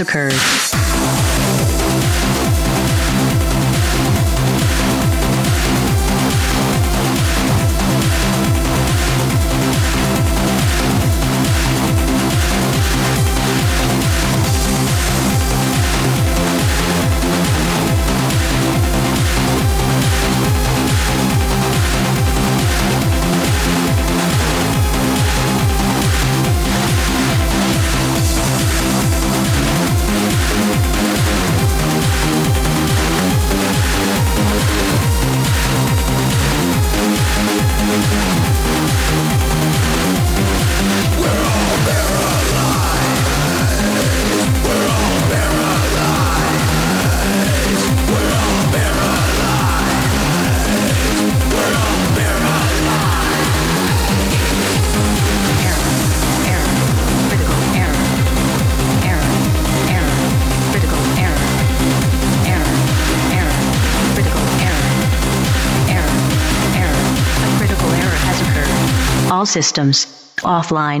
occurred. All systems offline.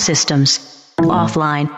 systems offline.